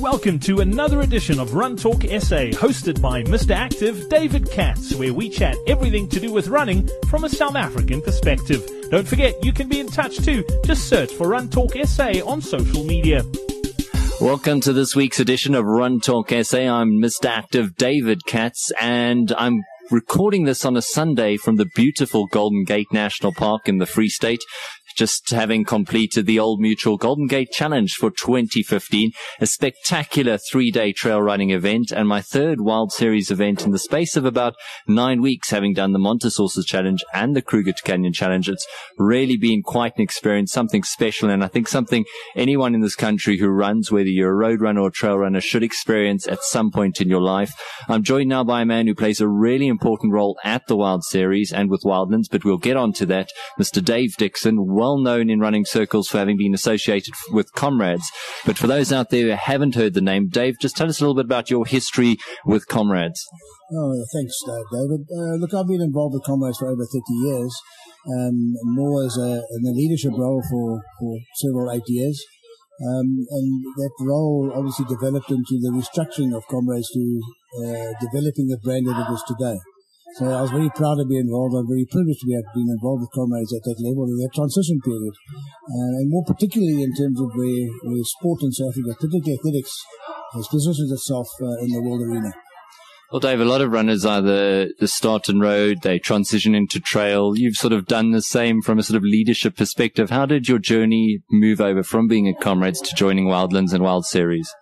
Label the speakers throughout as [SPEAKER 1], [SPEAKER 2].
[SPEAKER 1] Welcome to another edition of Run Talk SA, hosted by Mr. Active David Katz, where we chat everything to do with running from a South African perspective. Don't forget, you can be in touch too. Just search for Run Talk SA on social media.
[SPEAKER 2] Welcome to this week's edition of Run Talk SA. I'm Mr. Active David Katz, and I'm recording this on a Sunday from the beautiful Golden Gate National Park in the Free State just having completed the Old Mutual Golden Gate Challenge for 2015, a spectacular three-day trail running event and my third Wild Series event in the space of about nine weeks, having done the Mont-aux-Sources Challenge and the Kruger Canyon Challenge. It's really been quite an experience, something special, and I think something anyone in this country who runs, whether you're a road runner or trail runner, should experience at some point in your life. I'm joined now by a man who plays a really important role at the Wild Series and with Wildlands, but we'll get on to that. Mr. Dave Dixon, well known in running circles for having been associated with comrades. But for those out there who haven't heard the name, Dave, just tell us a little bit about your history with comrades.
[SPEAKER 3] Oh, thanks, David. Uh, look, I've been involved with comrades for over 30 years, um, more as a, in a leadership role for, for several eight years. Um, and that role obviously developed into the restructuring of comrades to uh, developing the brand that it is today. So I was very proud to be involved. I'm very privileged to be been involved with comrades at that level in that transition period, uh, and more particularly in terms of where, where sport in South Africa, particularly athletics, has positioned itself uh, in the world arena.
[SPEAKER 2] Well, Dave, a lot of runners either the start and road, they transition into trail. You've sort of done the same from a sort of leadership perspective. How did your journey move over from being at Comrades to joining Wildlands and Wild Series?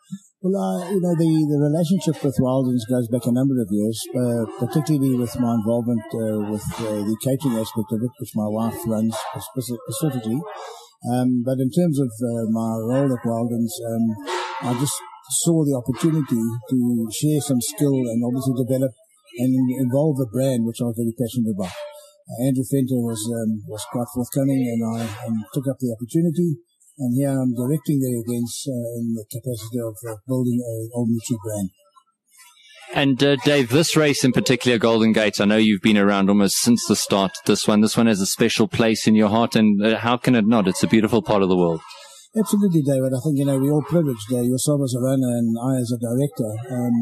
[SPEAKER 3] Well, uh, you know, the, the relationship with Wildlands goes back a number of years, uh, particularly with my involvement uh, with uh, the catering aspect of it, which my wife runs specifically. Um, but in terms of uh, my role at Wildlands, um, I just saw the opportunity to share some skill and obviously develop and involve a brand which I was very passionate about. Andrew Venter was um, was quite forthcoming, and I um, took up the opportunity and here I'm directing the events uh, in the capacity of uh, building a Old Mutual brand.
[SPEAKER 2] And uh, Dave, this race in particular, Golden Gate, I know you've been around almost since the start. This one, this one has a special place in your heart, and uh, how can it not? It's a beautiful part of the world.
[SPEAKER 3] Absolutely, David. I think you know we're all privileged, uh, yourself as a runner and I as a director, um,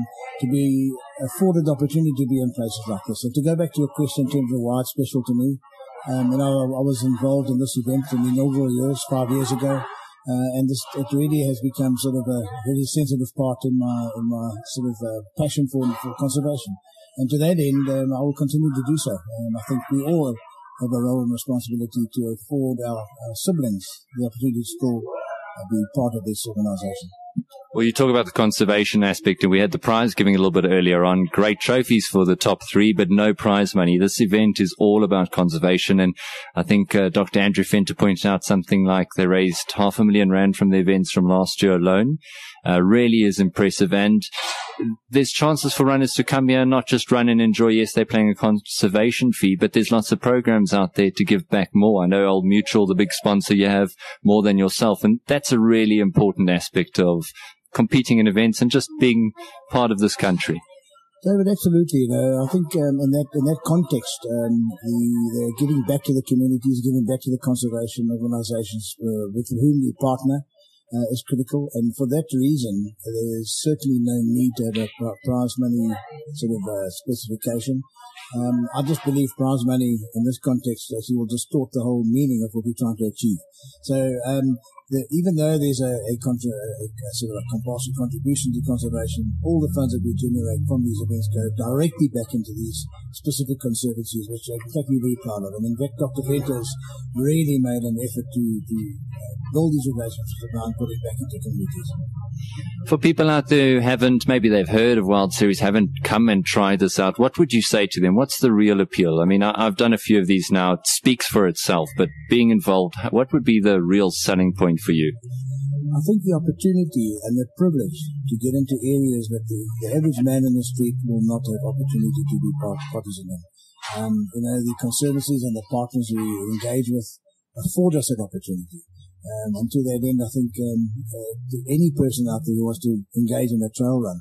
[SPEAKER 3] to be afforded the opportunity to be in places like this. And to go back to your question in terms of why it's special to me, um, you know, I, was involved in this event in the inaugural years, five years ago. Uh, and this, it really has become sort of a very sensitive part in my, in my sort of uh, passion for, for conservation. And to that end, um, I will continue to do so. Um, I think we all have a role and responsibility to afford our, our siblings the opportunity to uh, be part of this organization.
[SPEAKER 2] Well, you talk about the conservation aspect, and we had the prize giving a little bit earlier on. Great trophies for the top three, but no prize money. This event is all about conservation, and I think uh, Dr. Andrew Venter pointed out something like they raised half a million rand from the events from last year alone. Uh, really is impressive, and there's chances for runners to come here not just run and enjoy. Yes, they're paying a conservation fee, but there's lots of programs out there to give back more. I know Old Mutual, the big sponsor, you have more than yourself, and that's a really important aspect of competing in events and just being part of this country.
[SPEAKER 3] David, absolutely. You know, I think um, in that in that context, um, the, the giving back to the communities, giving back to the conservation organisations uh, with whom we partner uh, is critical. And for that reason, there is certainly no need to have a prize money sort of uh, specification. Um, I just believe prize money in this context actually will distort the whole meaning of what we're trying to achieve. So the, even though there's a, a, contra, a, a, sort of a compulsory contribution to conservation, all the funds that we generate from these events go directly back into these specific conservancies, which fact we're very proud of. And in fact, Dr. Venter's really made an effort to, to uh, build these relationships around putting back into communities.
[SPEAKER 2] For people out there who haven't, maybe they've heard of Wild Series, haven't come and tried this out, what would you say to them? What's the real appeal? I mean, I, I've done a few of these now. It speaks for itself, but being involved, what would be the real selling point for you?
[SPEAKER 3] I think the opportunity and the privilege to get into areas that the, the average man in the street will not have opportunity to be partisan in. Um, you know, the conservancies and the partners we engage with afford us that opportunity. Um, and to that end, I think um, uh, any person out there who wants to engage in a trail run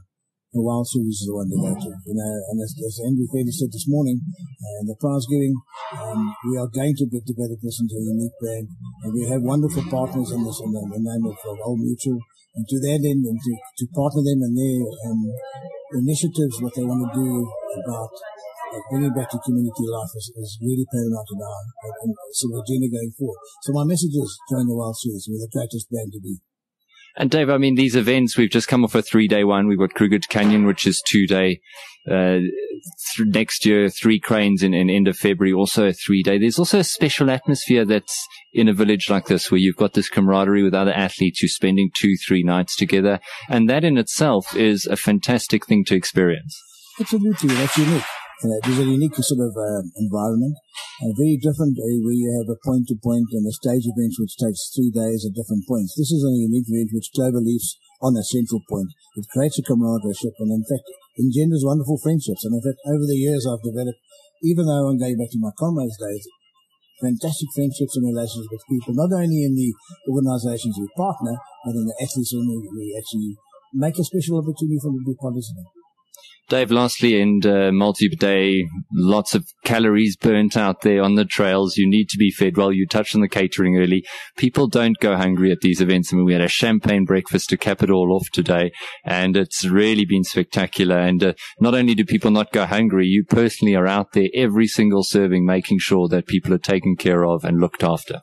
[SPEAKER 3] the Wild Series is the one to go to. You know, and as, as Andrew Fairley said this morning, uh, the prize giving, um, we are going to develop this into a unique brand, and we have wonderful partners in this in the, in the name of, of Old Mutual And to that end, and to, to partner them in their um, initiatives, what they want to do about bringing back to community life is, is really paramount in our and so agenda going forward. So my message is join the Wild Series. We're the greatest band to be.
[SPEAKER 2] And Dave, I mean, these events, we've just come off a three day one. We've got Kruger Canyon, which is two day. Uh, th- next year, three cranes in, in end of February, also a three day. There's also a special atmosphere that's in a village like this where you've got this camaraderie with other athletes. You're spending two, three nights together. And that in itself is a fantastic thing to experience.
[SPEAKER 3] Absolutely. That's unique. Uh, it is a unique sort of uh, environment, uh, very different uh, where you have a point-to-point and a stage event which takes three days at different points. This is a unique event which Clover leaves on a central point. It creates a camaraderie and in fact engenders wonderful friendships. And in fact, over the years I've developed, even though I'm going back to my comrades days, fantastic friendships and relationships with people, not only in the organizations we partner, but in the athletes whom we actually make a special opportunity for them to be participant.
[SPEAKER 2] Dave, lastly, and uh, multi-day, lots of calories burnt out there on the trails. You need to be fed well. You touched on the catering early. People don't go hungry at these events. I mean, we had a champagne breakfast to cap it all off today, and it's really been spectacular. And uh, not only do people not go hungry, you personally are out there every single serving, making sure that people are taken care of and looked after.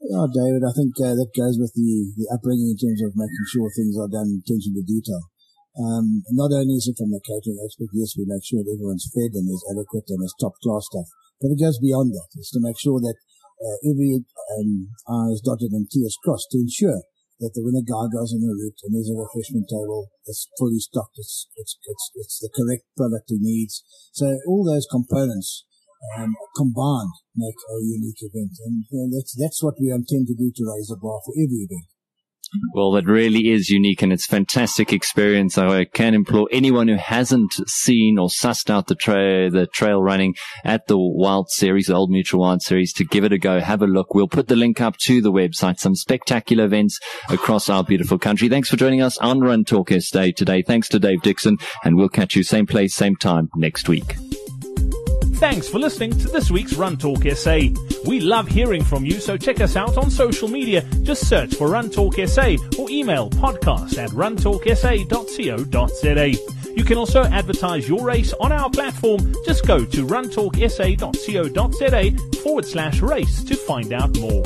[SPEAKER 3] Yeah, David, I think uh, that goes with the, the upbringing in terms of making sure things are done attention to detail. Um, not only is it from the catering aspect, yes, we make sure that everyone's fed and there's adequate and there's top class stuff, but it goes beyond that. It's to make sure that uh, every um, I is dotted and T is crossed to ensure that the when a guy goes on the route and there's a refreshment table, it's fully stocked, it's, it's, it's, it's the correct product he needs. So all those components um, combined make a unique event. And you know, that's, that's what we intend to do to raise the bar for every event.
[SPEAKER 2] Well, that really is unique and it's fantastic experience. I can implore anyone who hasn't seen or sussed out the trail, the trail running at the Wild Series, the Old Mutual Wild Series, to give it a go. Have a look. We'll put the link up to the website. Some spectacular events across our beautiful country. Thanks for joining us on Run Talk SA today. Thanks to Dave Dixon and we'll catch you same place, same time next week.
[SPEAKER 1] Thanks for listening to this week's Run Talk SA. We love hearing from you, so check us out on social media. Just search for Run Talk SA or email podcast at runtalksa.co.za. You can also advertise your race on our platform. Just go to runtalksa.co.za forward slash race to find out more.